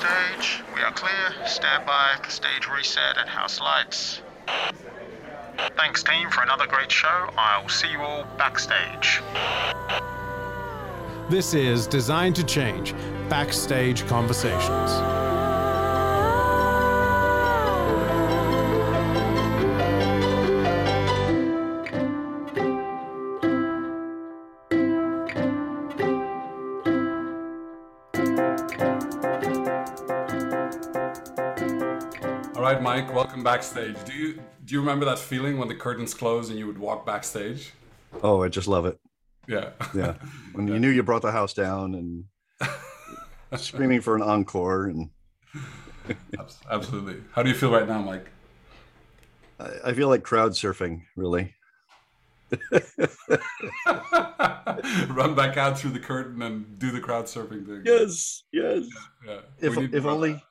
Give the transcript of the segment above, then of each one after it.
backstage. We are clear. Stand by for stage reset and house lights. Thanks, team, for another great show. I'll see you all backstage. This is Design to Change Backstage Conversations. Backstage. Do you do you remember that feeling when the curtains closed and you would walk backstage? Oh, I just love it. Yeah. Yeah. When you knew you brought the house down and screaming for an encore and Absolutely. How do you feel right now, Mike? I, I feel like crowd surfing, really. Run back out through the curtain and do the crowd surfing thing. Yes, yes. Yeah. If, if only.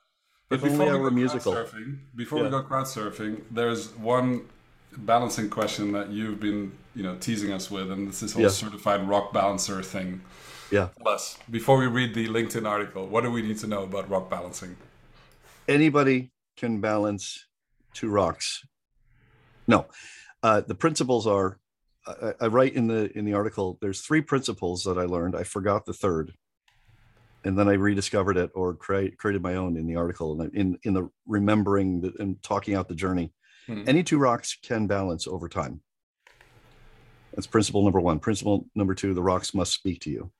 But if before we were go musical. crowd surfing, before we go crowd surfing, there's one balancing question that you've been, you know, teasing us with, and it's this whole Yeah. certified rock balancer thing. Yeah. Plus, before we read the LinkedIn article, what do we need to know about rock balancing? anybody can balance two rocks. No, uh, the principles are. I, I write in the in the article. There's three principles that I learned. I forgot the third, and then I rediscovered it or create, created my own in the article. And in in the remembering the, and talking out the journey, Hmm. any two rocks can balance over time. That's principle number one. Principle number two: the rocks must speak to you.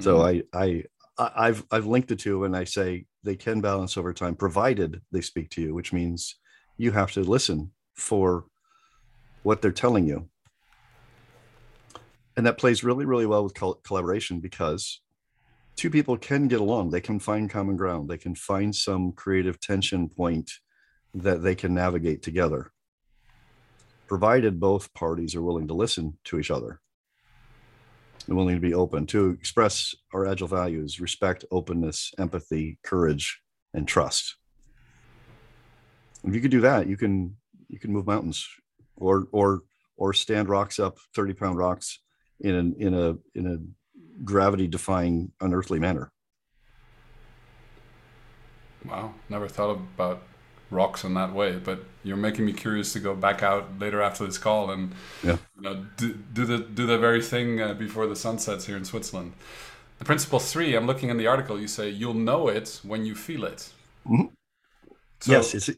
So I, I, I- I've, I've linked the two, and I say they can balance over time, provided they speak to you, which means you have to listen for what they're telling you. And that plays really, really well with col- collaboration because two people can get along. They can find common ground. They can find some creative tension point that they can navigate together, provided both parties are willing to listen to each other and willing to be open to express our agile values respect openness empathy courage and trust if you could do that you can you can move mountains or or or stand rocks up 30 pound rocks in an in a in a gravity defying unearthly manner Wow, never thought about rocks in that way, but you're making me curious to go back out later after this call and Yeah. you know, do, do the do the very thing uh, before the sun sets here in Switzerland. The principle three, I'm looking in the article. You say you'll know it when you feel it. Mhm. So, yes it's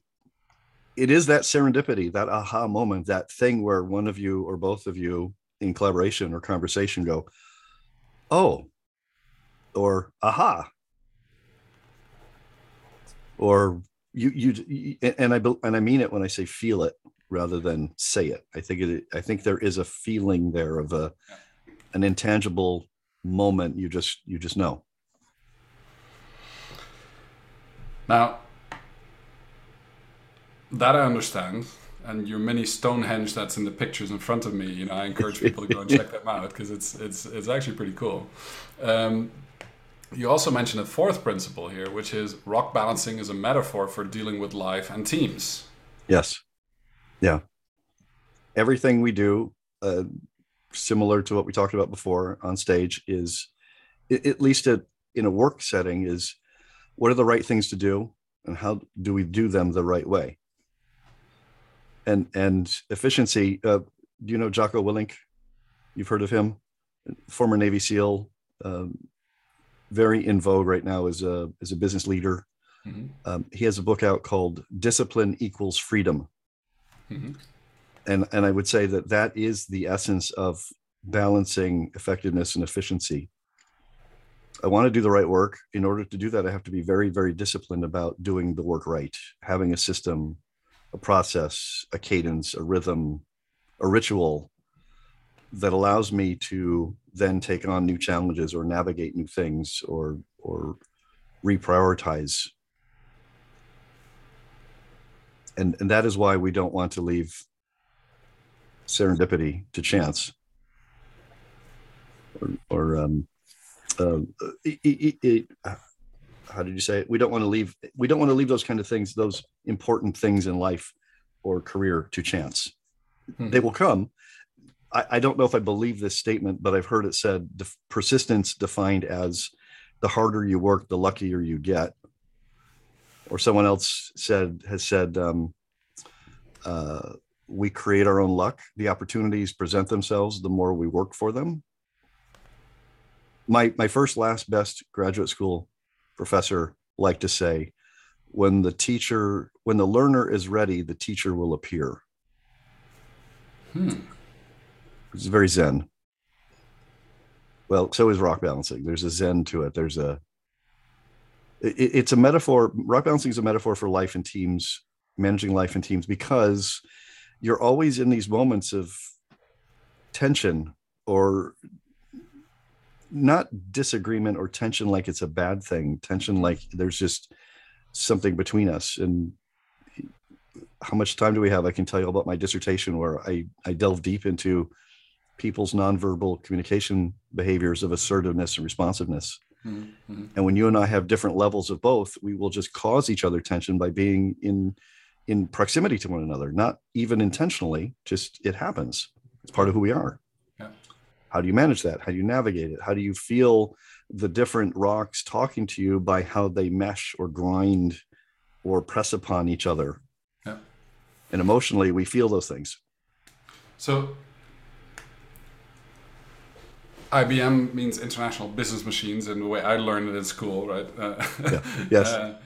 it is that serendipity that aha moment that thing where one of you or both of you in collaboration or conversation go oh or aha. Or you you and i and i mean it when i say feel it rather than say it. I think it i think there is a feeling there of a an intangible moment you just you just know. Now, that I understand, and your mini Stonehenge that's in the pictures in front of me. You know, I encourage people to go and check them out because it's it's it's actually pretty cool. Um, you also mentioned a fourth principle here, which is rock balancing is a metaphor for dealing with life and teams. Yes. Yeah. Everything we do, uh, similar to what we talked about before on stage, is at least at, in a work setting, is what are the right things to do and how do we do them the right way? And and efficiency. Uh, do you know Jocko Willink? You've heard of him, former Navy SEAL, um, very in vogue right now as a as a business leader. Mhm. Um, he has a book out called "Discipline Equals Freedom." Mhm. and and i would say that that is the essence of balancing effectiveness and efficiency i want to do the right work in order to do that i have to be very very disciplined about doing the work right having a system a process a cadence a rhythm a ritual that allows me to then take on new challenges or navigate new things or or reprioritize. And and that is why we don't want to leave serendipity to chance. Or, or um uh, it, it, it, how did you say it we don't want to leave we don't want to leave those kind of things those important things in life or career to chance Hmm. they will come I, I don't know if i believe this statement but i've heard it said def- persistence defined as the harder you work, the luckier you get. Or someone else said has said, um, uh, we create our own luck. The opportunities present themselves the more we work for them. My my first, last, best graduate school professor liked to say, when the teacher, when the learner is ready, the teacher will appear. Hmm. It's very zen. Well, so is rock balancing. There's a zen to it. There's a it, it's a metaphor. Rock balancing is a metaphor for life in teams, managing life in teams, because you're always in these moments of tension or not disagreement or tension like it's a bad thing tension like there's just something between us and how much time do we have i can tell you about my dissertation where i i delve deep into people's nonverbal communication behaviors of assertiveness and responsiveness Mm-hmm. and when you and i have different levels of both we will just cause each other tension by being in in proximity to one another not even intentionally just it happens it's part of who we are. How do you manage that how do you navigate it how do you feel the different rocks talking to you by how they mesh or grind or press upon each other Yeah. and emotionally we feel those things So IBM means International Business Machines, in the way I learned it in school, right? Uh, Yes. uh,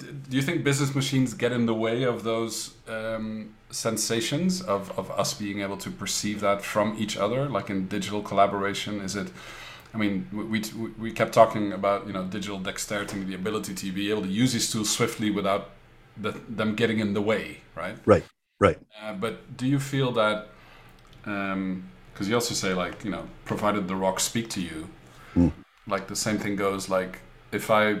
do you think business machines get in the way of those um, sensations of, of us being able to perceive that from each other, like in digital collaboration? Is it? I mean, we, we, we kept talking about you know digital dexterity, the ability to be able to use these tools swiftly without the, them getting in the way, right? right right Uh, but do you feel that? Because you also say like you know, provided the rocks speak to you, like the same thing goes. Like if I,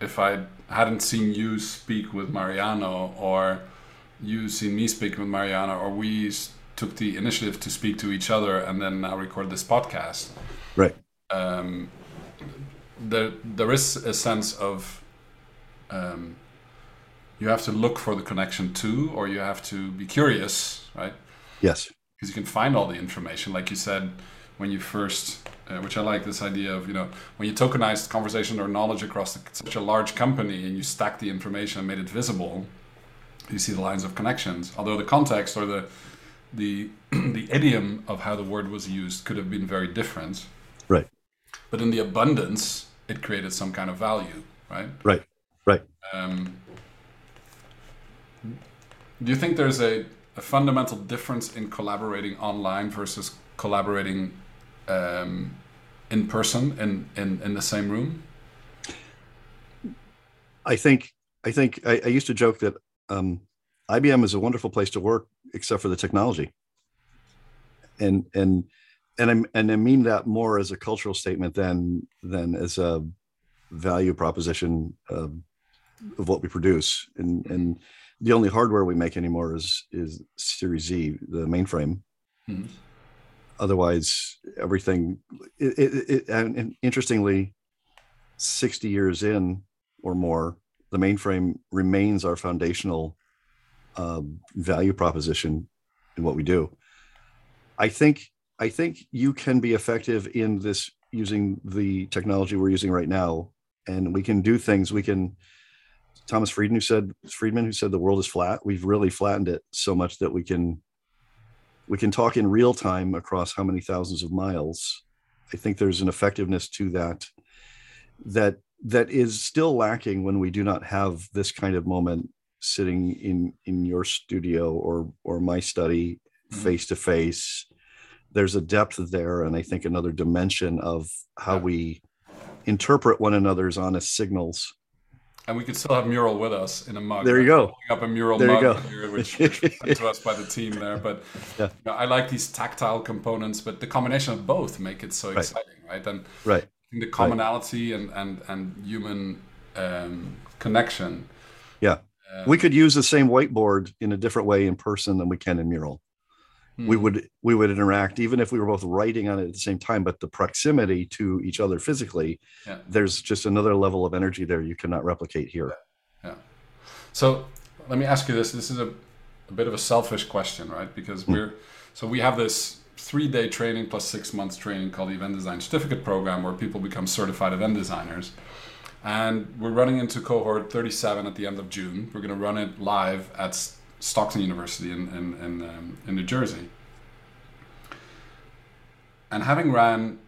if I hadn't seen you speak with Mariano, or you seen me speak with Mariano, or we took the initiative to speak to each other, and then now record this podcast, right. Um, there there is a sense of um, you have to look for the connection too, or you have to be curious, right? yes. Because you can find all the information, like you said when you first, uh, which I like this idea of, you know, when you tokenized conversation or knowledge across the, such a large company and you stack the information and made it visible, you see the lines of connections. Although the context or the the the idiom of how the word was used could have been very different. Right. But in the abundance it created some kind of value right? Right. Right. Um, do you think there's a, a fundamental difference in collaborating online versus collaborating um, in person in, in, in the same room I think I think I, I used to joke that um, IBM is a wonderful place to work, except for the technology. And and and I and I mean that more as a cultural statement than than as a value proposition uh, of what we produce. And and the only hardware we make anymore is is Series Z, the mainframe. Mhm. Otherwise, everything. It, it, it, and, and interestingly, sixty years in or more, the mainframe remains our foundational um, value proposition in what we do. I think I think you can be effective in this using the technology we're using right now, and we can do things. We can. Thomas Friedman, who said Friedman, who said the world is flat. We've really flattened it so much that we can we can talk in real time across how many thousands of miles. I think there's an effectiveness to that that that is still lacking when we do not have this kind of moment sitting in in your studio or or my study face to face there's a depth there and i think another dimension of how we interpret one another's honest signals and we could still have mural with us in a mug There you right? go. Up a mural There you mug go. here, which, which was sent to us by the team there but Yeah. you know, i like these tactile components but the combination of both make it so Right. exciting right and right the commonality and and and human um, connection. Yeah. we could use the same whiteboard in a different way in person than we can in mural we Hmm. would we would interact even if we were both writing on it at the same time but the proximity to each other physically Yeah. there's just another level of energy there you cannot replicate here Yeah. So let me ask you this. This is a, a bit of a selfish question, right? Because Hmm. we're so we have this three day training plus six months training called the Event Design Certificate Program, where people become certified event designers. And we're running into cohort 37 at the end of June. We're going to run it live at Stockton University in, in, in, um, in New Jersey. And having ran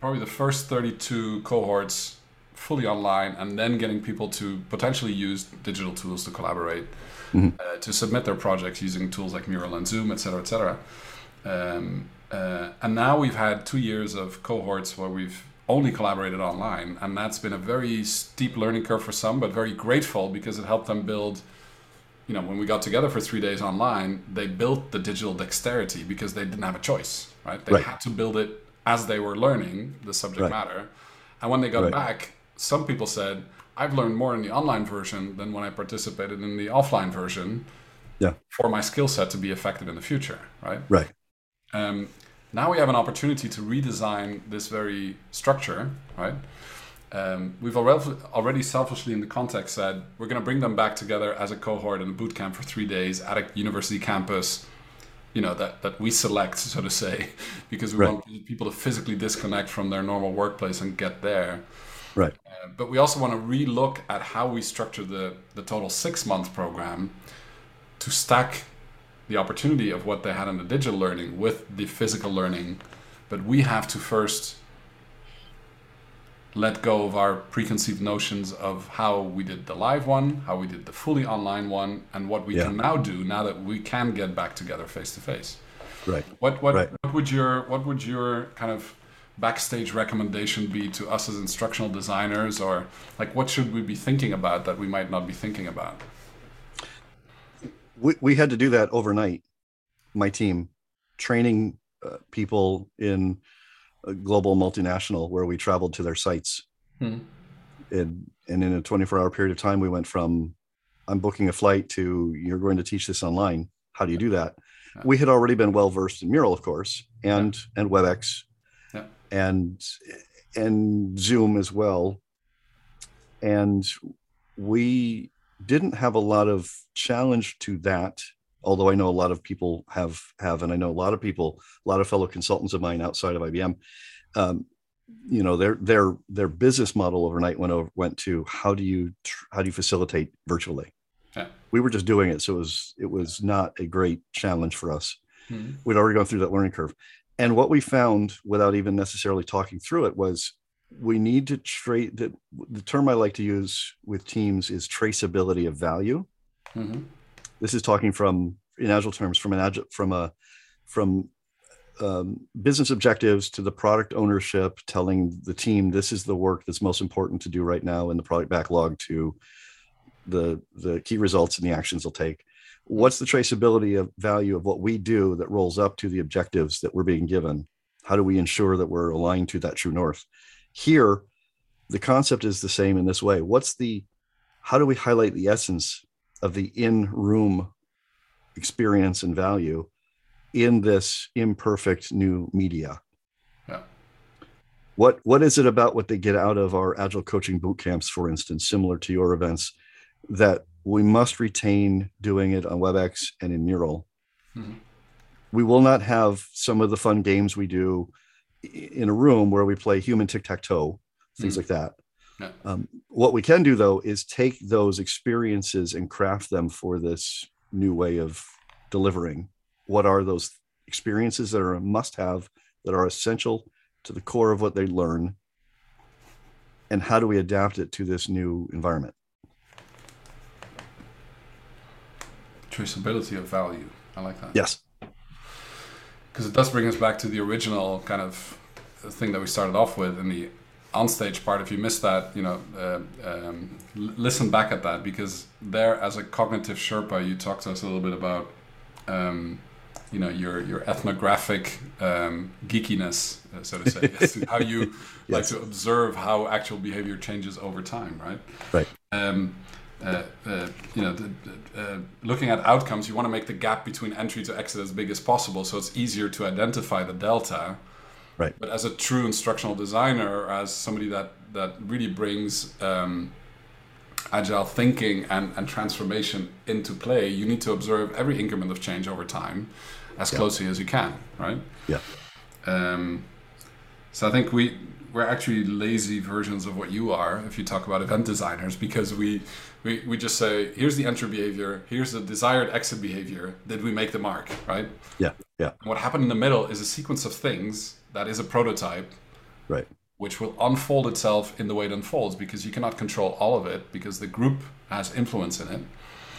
probably the first 32 cohorts fully online and then getting people to potentially use digital tools to collaborate, mm-hmm. uh, to submit their projects using tools like Mural and Zoom, et cetera, et cetera. Um, uh, and now we've had two years of cohorts where we've only collaborated online, and that's been a very steep learning curve for some, but very grateful because it helped them build. You know, when we got together for three days online, they built the digital dexterity because they didn't have a choice, right? They right. had to build it as they were learning the subject right. matter. And when they got right. back, some people said, I've learned more in the online version than when I participated in the offline version yeah. for my skill set to be effective in the future, right? Right. Um, now we have an opportunity to redesign this very structure, right? Um, we've already, selfishly in the context said we're going to bring them back together as a cohort in a boot camp for three days at a university campus you know that that we select so to say because we right. want people to physically disconnect from their normal workplace and get there. Right. Uh, but we also want to relook at how we structure the the total six month program to stack the opportunity of what they had in the digital learning with the physical learning, but we have to first let go of our preconceived notions of how we did the live one, how we did the fully online one, and what we yeah. can now do now that we can get back together face to face. Right. What what right. what would your what would your kind of backstage recommendation be to us as instructional designers or like what should we be thinking about that we might not be thinking about? we, we had to do that overnight my team training uh, people in a global multinational where we traveled to their sites hmm. and, and in a 24 hour period of time we went from i'm booking a flight to you're going to teach this online how do you do that yeah. we had already been well versed in mural of course and yeah. and webex yeah. and and zoom as well and we didn't have a lot of challenge to that although i know a lot of people have have and i know a lot of people a lot of fellow consultants of mine outside of ibm um, you know their their their business model overnight went over went to how do you how do you facilitate virtually yeah. we were just doing it so it was it was not a great challenge for us mm-hmm. we'd already gone through that learning curve and what we found without even necessarily talking through it was we need to trade the, the term I like to use with teams is traceability of value. Mm-hmm. This is talking from in agile terms from an agile from a from um, business objectives to the product ownership, telling the team this is the work that's most important to do right now in the product backlog to the the key results and the actions they'll take. What's the traceability of value of what we do that rolls up to the objectives that we're being given? How do we ensure that we're aligned to that true north? Here, the concept is the same in this way. What's the, how do we highlight the essence of the in room experience and value in this imperfect new media? Yeah. What, what is it about what they get out of our agile coaching boot camps, for instance, similar to your events, that we must retain doing it on WebEx and in Mural? Mm-hmm. We will not have some of the fun games we do in a room where we play human tic tac toe, things mm. like that. Yeah. Um, what we can do though is take those experiences and craft them for this new way of delivering. What are those experiences that are a must have, that are essential to the core of what they learn? And how do we adapt it to this new environment? Traceability of value. I like that. Yes because it does bring us back to the original kind of thing that we started off with in the onstage part. If you missed that, you know, uh, um, listen back at that because there, as a cognitive Sherpa, you talked to us a little bit about, um, you know, your your ethnographic um, geekiness, uh, so to say, how you yes. like to observe how actual behavior changes over time, right? Right. Um, uh, uh, you know, the, uh, looking at outcomes, you want to make the gap between entry to exit as big as possible, so it's easier to identify the delta. Right. But as a true instructional designer, as somebody that that really brings um, agile thinking and, and transformation into play, you need to observe every increment of change over time as Yeah. closely as you can, right? Yeah. Um, so I think we we're actually lazy versions of what you are if you talk about event designers because we we, we just say here's the entry behavior, here's the desired exit behavior. Did we make the mark, right? Yeah. Yeah. And what happened in the middle is a sequence of things that is a prototype Right. which will unfold itself in the way it unfolds because you cannot control all of it because the group has influence in it.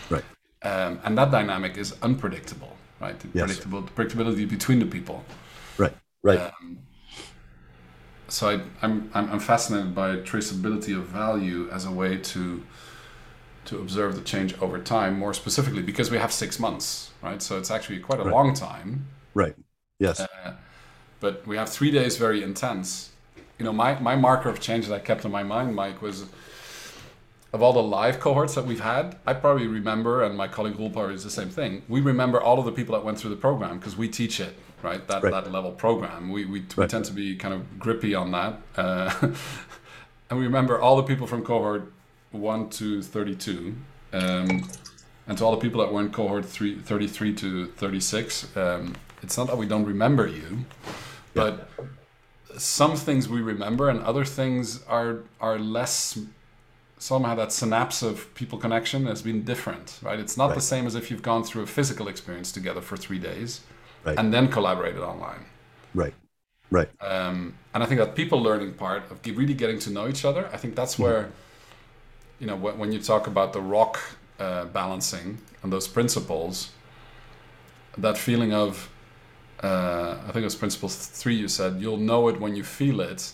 Right. Um, and that dynamic is unpredictable, right? The Yes. predictable predictability between the people. Right. Right. Um, so I, I'm, I'm I'm fascinated by traceability of value as a way to to observe the change over time. More specifically, because we have six months, right? So it's actually quite a Right. long time. right. Yes. Uh, but we have three days very intense. You know, my, my marker of change that I kept in my mind, Mike, was of all the live cohorts that we've had, I probably remember, and my colleague Ulpar is the same thing. We remember all of the people that went through the program because we teach it, right? That Right. that level program. We we, we tend to be kind of grippy on that, uh, and we remember all the people from cohort one to thirty-two. Um, and to all the people that were in cohort three, 33 to 36, um, it's not that we don't remember you, but some things we remember and other things are are less somehow that synapse of people connection has been different right it's not the same as if you've gone through a physical experience together for three days Right. and then collaborated online right. Right. um, and I think that people learning part of really getting to know each other, I think that's where, you know, when, when you talk about the rock uh, balancing and those principles, that feeling of, uh, I think it was principle three, you said, you'll know it when you feel it.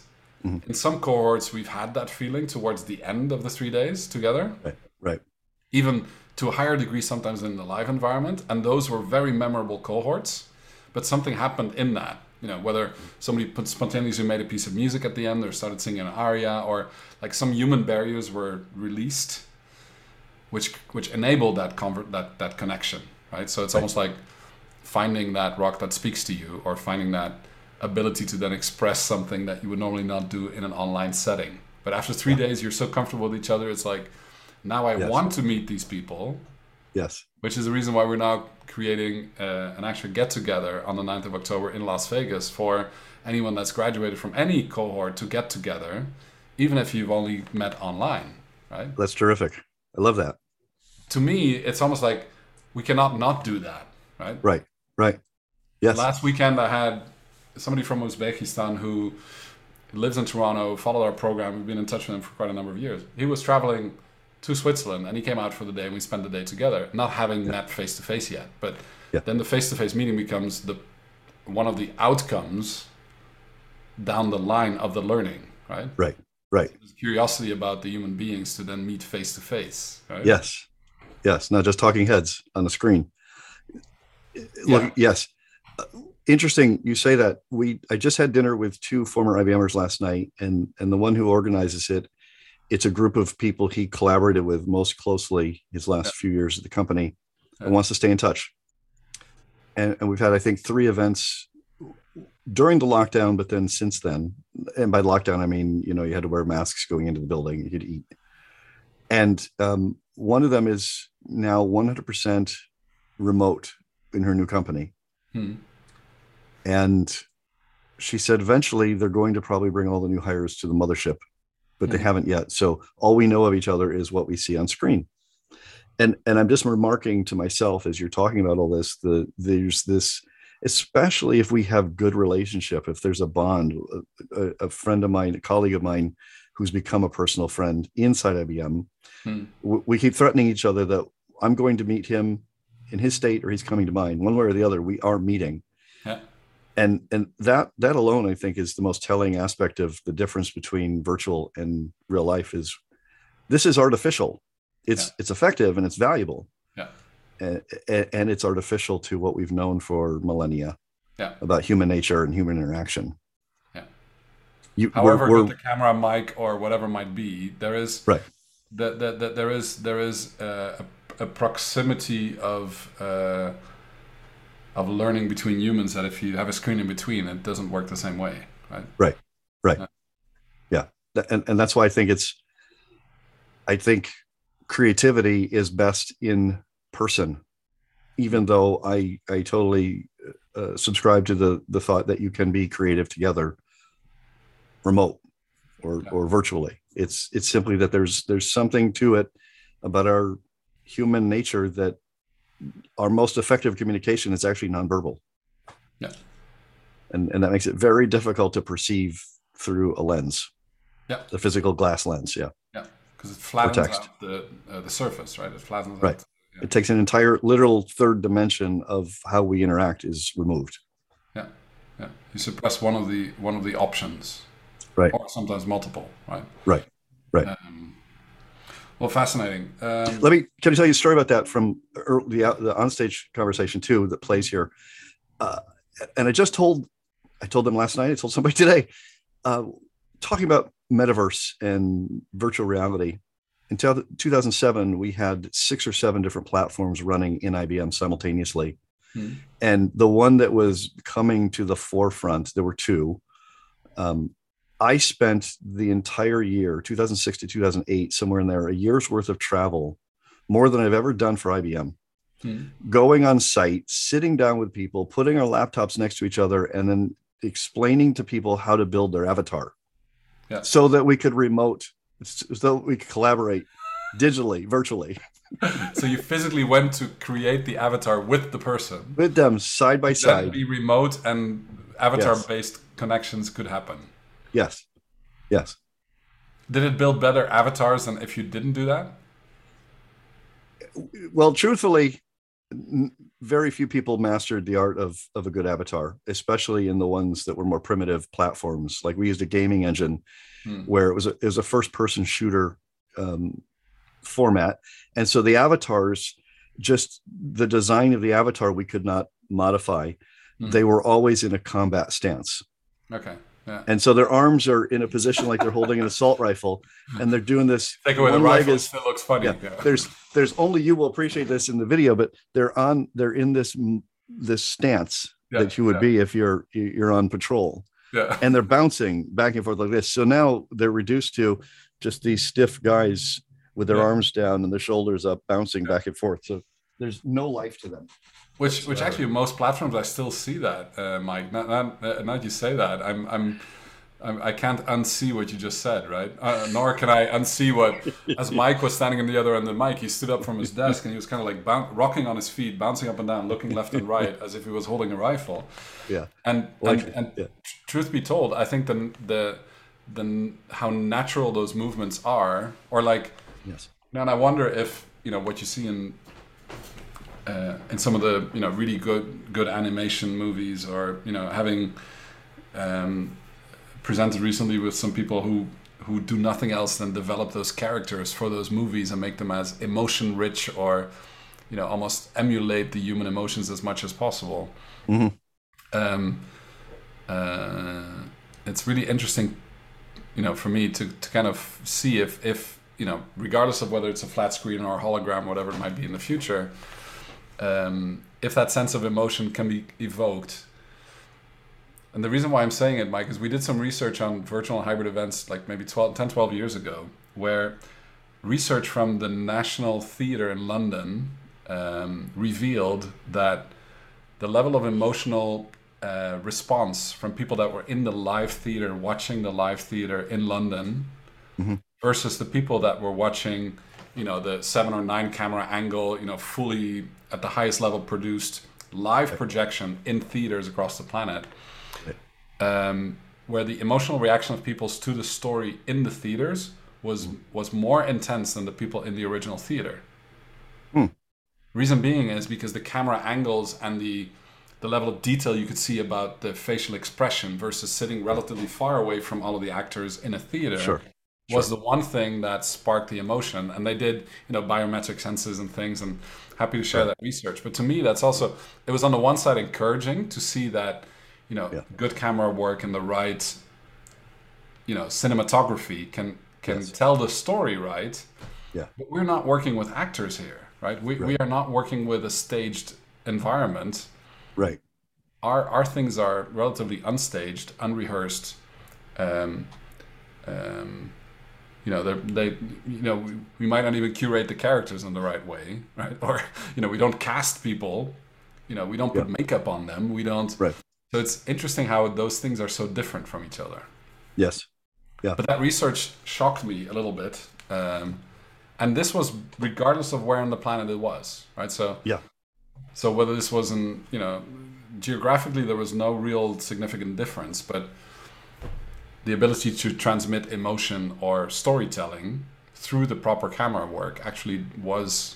In some cohorts, we've had that feeling towards the end of the three days together Right. Right. even to a higher degree sometimes in the live environment and those were very memorable cohorts but something happened in that you know whether somebody put spontaneously made a piece of music at the end or started singing an aria or like some human barriers were released which which enabled that convert that that connection right so it's almost like finding that rock that speaks to you or finding that ability to then express something that you would normally not do in an online setting but after three days you're so comfortable with each other it's like now i Yes. want to meet these people Yes. which is the reason why we're now creating uh, an actual get together on the 9th of October in Las Vegas for anyone that's graduated from any cohort to get together, even if you've only met online, right? That's terrific. I love that. To me, it's almost like we cannot not do that, right? Right. Right. Yes. Last weekend, I had somebody from Uzbekistan who lives in Toronto, followed our program. We've been in touch with him for quite a number of years. He was traveling to Switzerland and he came out for the day and we spent the day together, not having met face to face yet. But Yeah. then the face to face meeting becomes the one of the outcomes down the line of the learning, right? Right. Right. There's curiosity about the human beings to then meet face to face, right? Yes. Yes. Not just talking heads on the screen. Look, yes. Uh, Interesting. You say that. We I just had dinner with two former IBMers last night, and and the one who organizes it, it's a group of people he collaborated with most closely his last few years at the company, and Yeah. wants to stay in touch. And and we've had I think three events during the lockdown, but then since then, and by lockdown I mean you know you had to wear masks going into the building, you could eat, and um, one of them is now 100% remote in her new company. Hmm. And she said eventually they're going to probably bring all the new hires to the mothership, but they Mhm. haven't yet. So all we know of each other is what we see on screen. And and I'm just remarking to myself as you're talking about all this, the there's this, especially if we have good relationship, if there's a bond, a, a- friend of mine, a colleague of mine who's become a personal friend inside IBM, Hmm. w- we keep threatening each other that I'm going to meet him in his state or he's coming to mine. One way or the other, we are meeting Yeah. and and that that alone i think is the most telling aspect of the difference between virtual and real life is this is artificial it's Yeah. it's effective and it's valuable Yeah. and, and it's artificial to what we've known for millennia Yeah. about human nature and human interaction Yeah. you we're- however we're- good the camera mic or whatever might be there is Right. that that that there is there is uh, a, a proximity of uh, of learning between humans that if you have a screen in between it doesn't work the same way right? Th- and, and that's why i think it's i think creativity is best in person even though i i totally uh, subscribe to the the thought that you can be creative together remote or Yeah. or virtually. It's it's simply that there's there's something to it about our human nature that our most effective communication is actually nonverbal Yeah. and and that makes it very difficult to perceive through a lens Yeah. the physical glass lens yeah Yeah, because it flattens out the uh, the surface, right? It flattens Right. out. it takes an entire literal third dimension of how we interact is removed Yeah, yeah. You suppress one of the one of the options, Right. Or sometimes multiple, right? right right Um, well, fascinating. Um, let me can i tell you a story about that from ear- the out- the onstage conversation too that plays here uh, and i just told i told them last night i told somebody today uh, talking about metaverse and virtual reality in 2007 we had six or seven different platforms running in ibm simultaneously Hmm. and the one that was coming to the forefront there were two um, i spent the entire year 2006 to 2008 somewhere in there a year's worth of travel more than i've ever done for ibm hmm, going on site sitting down with people putting our laptops next to each other and then explaining to people how to build their avatar Yeah. so that we could remote so we could collaborate digitally virtually so you physically went to create the avatar with the person. with them side by side be remote and avatar-based connections could happen. Yes yes Did it build better avatars than if you didn't do that? well truthfully very few people mastered the art of of a good avatar especially in the ones that were more primitive platforms like we used a gaming engine Hmm. where it was a, it was a first person shooter um, format and so the avatars just the design of the avatar we could not modify Hmm. they were always in a combat stance Okay. Yeah. and so their arms are in a position like they're holding an assault rifle and they're doing this Take away the rifle, it is still looks funny. yeah, Yeah. there's there's only you will appreciate this in the video but they're on they're in this this stance that you would be if you're you're on patrol Yeah. and they're bouncing back and forth like this so now they're reduced to just these stiff guys with their arms down and their shoulders up bouncing back and forth so there's no life to them Which, which actually, most platforms I still see that, uh, Mike. Now, now, uh, now you say that, I'm, I'm, I'm, I can't unsee what you just said, right? Uh, nor can I unsee what, as Mike was standing on the other end of the mic, he stood up from his desk and he was kind of like boun rocking on his feet, bouncing up and down, looking left and right, as if he was holding a rifle. yeah And Like- and, and yeah. truth be told, I think the the the how natural those movements are, or like yes and I wonder if you know what you see in uh, in some of the you know really good good animation movies, or you know having um, presented recently with some people who who do nothing else than develop those characters for those movies and make them as emotion rich or you know almost emulate the human emotions as much as possible. Mhm. Um, uh, it's really interesting you know, for me to, to kind of see if, if, you know, regardless of whether it's a flat screen or a hologram, whatever it might be in the future, um, if that sense of emotion can be evoked. And the reason why I'm saying it, Mike, is we did some research on virtual and hybrid events like maybe 12, 10, 12 years ago, where research from the National Theatre in London um, revealed that the level of emotional uh, response from people that were in the live theater, watching the live theater in London, versus the people that were watching, you know, the seven or nine camera angle, you know, fully at the highest level produced live projection in theaters across the planet, um, where the emotional reaction of people to the story in the theaters was was more intense than the people in the original theater. Reason being is because the camera angles and the the level of detail you could see about the facial expression versus sitting relatively far away from all of the actors in a theater Sure, was the one thing that sparked the emotion. And they did, you know, biometric senses and things, and happy to share that research. But to me, that's also it was on the one side encouraging to see that, you know, Yeah. good camera work and the right, you know, cinematography can can Yes. tell the story right. Yeah. But we're not working with actors here, right? We, we are not working with a staged environment right our our things are relatively unstaged, unrehearsed, um, um, you know they they you know we, we might not even curate the characters in the right way right or you know we don't cast people you know we don't put Yeah. makeup on them we don't Right. so it's interesting how those things are so different from each other Yes. Yeah. But that research shocked me a little bit um, and this was regardless of where on the planet it was right so Yeah. so whether this was in you know geographically there was no real significant difference but the ability to transmit emotion or storytelling through the proper camera work actually was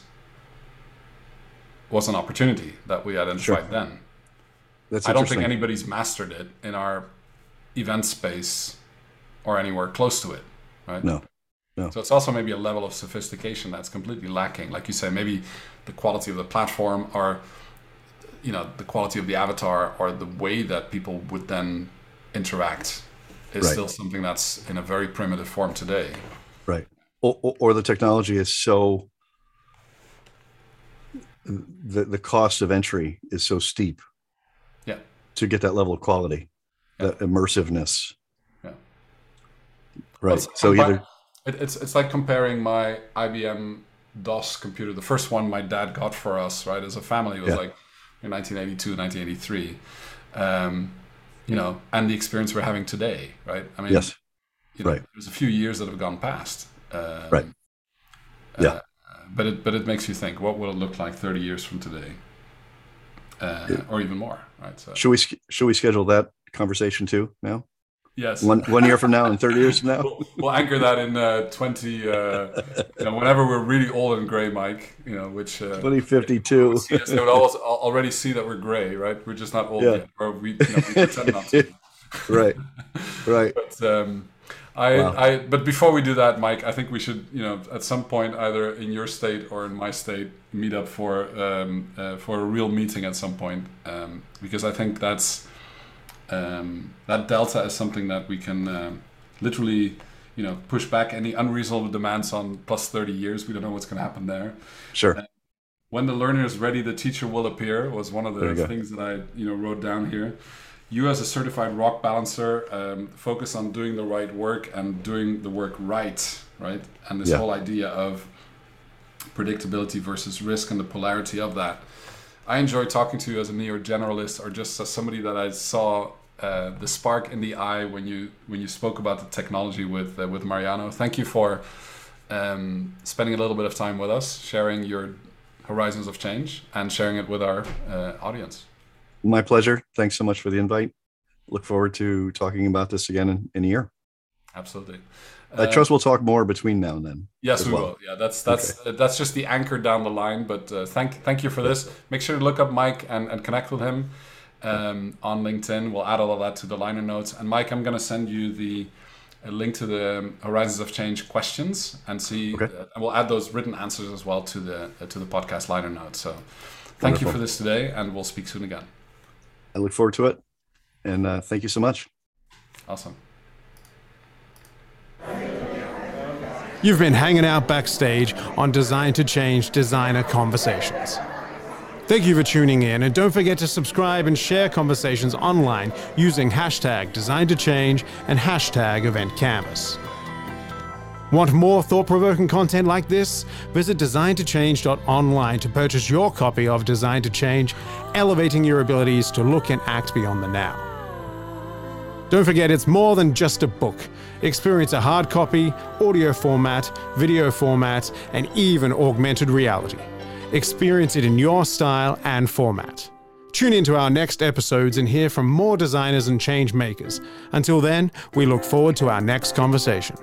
was an opportunity that we identified Sure. then That's I don't think anybody's mastered it in our event space or anywhere close to it, right? No. No. So it's also maybe a level of sophistication that's completely lacking. Like you say, maybe the quality of the platform or you know the quality of the avatar or the way that people would then interact is Right. still something that's in a very primitive form today. Right. Or, or, or the technology is so the the cost of entry is so steep Yeah. to get that level of quality, that immersiveness. Yeah. Right. Well, So either it, it's it's like comparing my IBM DOS computer, the first one my dad got for us, right, as a family, was Yeah. like in 1982, 1983, um, you know, and the experience we're having today, right? I mean, yes. you know, right. There's a few years that have gone past, um, Right. Yeah. uh, but it but it makes you think, what will it look like 30 years from today, uh, or even more, right? So Should we should we schedule that conversation too now? Yes, One one year from now and 30 years from now? we'll, we'll anchor that in uh, 20 uh, you know whenever we're really old and gray mike you know which uh, 2052. yes, they would always, already see that we're gray right we're just not old Yeah. yet or we, you know, we pretend not to right. Right. but um, I, Wow. I but before we do that mike i think we should you know at some point either in your state or in my state meet up for um, uh, for a real meeting at some point um, because i think that's um, that delta is something that we can um, literally you know push back any unreasonable demands on plus 30 years. We don't know what's going to happen there. Sure. when the learner is ready the teacher will appear was one of the things that i you know wrote down here. You as a certified rock balancer um, focus on doing the right work and doing the work right right? And this Yeah. whole idea of predictability versus risk and the polarity of that i enjoy talking to you as a neo generalist or just as somebody that i saw uh, the spark in the eye when you when you spoke about the technology with uh, with mariano thank you for um, spending a little bit of time with us sharing your horizons of change and sharing it with our uh, audience My pleasure. Thanks so much for the invite. Look forward to talking about this again in, in a year. absolutely I Uh, trust we'll talk more between now and then. Yes, we well. will. Yeah, that's that's uh, that's just the anchor down the line. But uh, thank thank you for this. Make sure to look up Mike and, and connect with him um, on LinkedIn. We'll add all of that to the liner notes. And Mike, I'm going to send you the a link to the um, Horizons of Change questions and see. Okay. Uh, and we'll add those written answers as well to the uh, to the podcast liner notes. So, thank you for this today, and we'll speak soon again. I look forward to it. And uh, thank you so much. Awesome. You've been hanging out backstage on Design to Change Designer Conversations. Thank you for tuning in, and don't forget to subscribe and share conversations online using hashtag Design to Change and hashtag Event Canvas. Want more thought provoking content like this? Visit designtochange.online to purchase your copy of Design to Change, elevating your abilities to look and act beyond the now. Don't forget, it's more than just a book. Experience a hard copy, audio format, video format, and even augmented reality. Experience it in your style and format. Tune into our next episodes and hear from more designers and change makers. Until then, we look forward to our next conversation.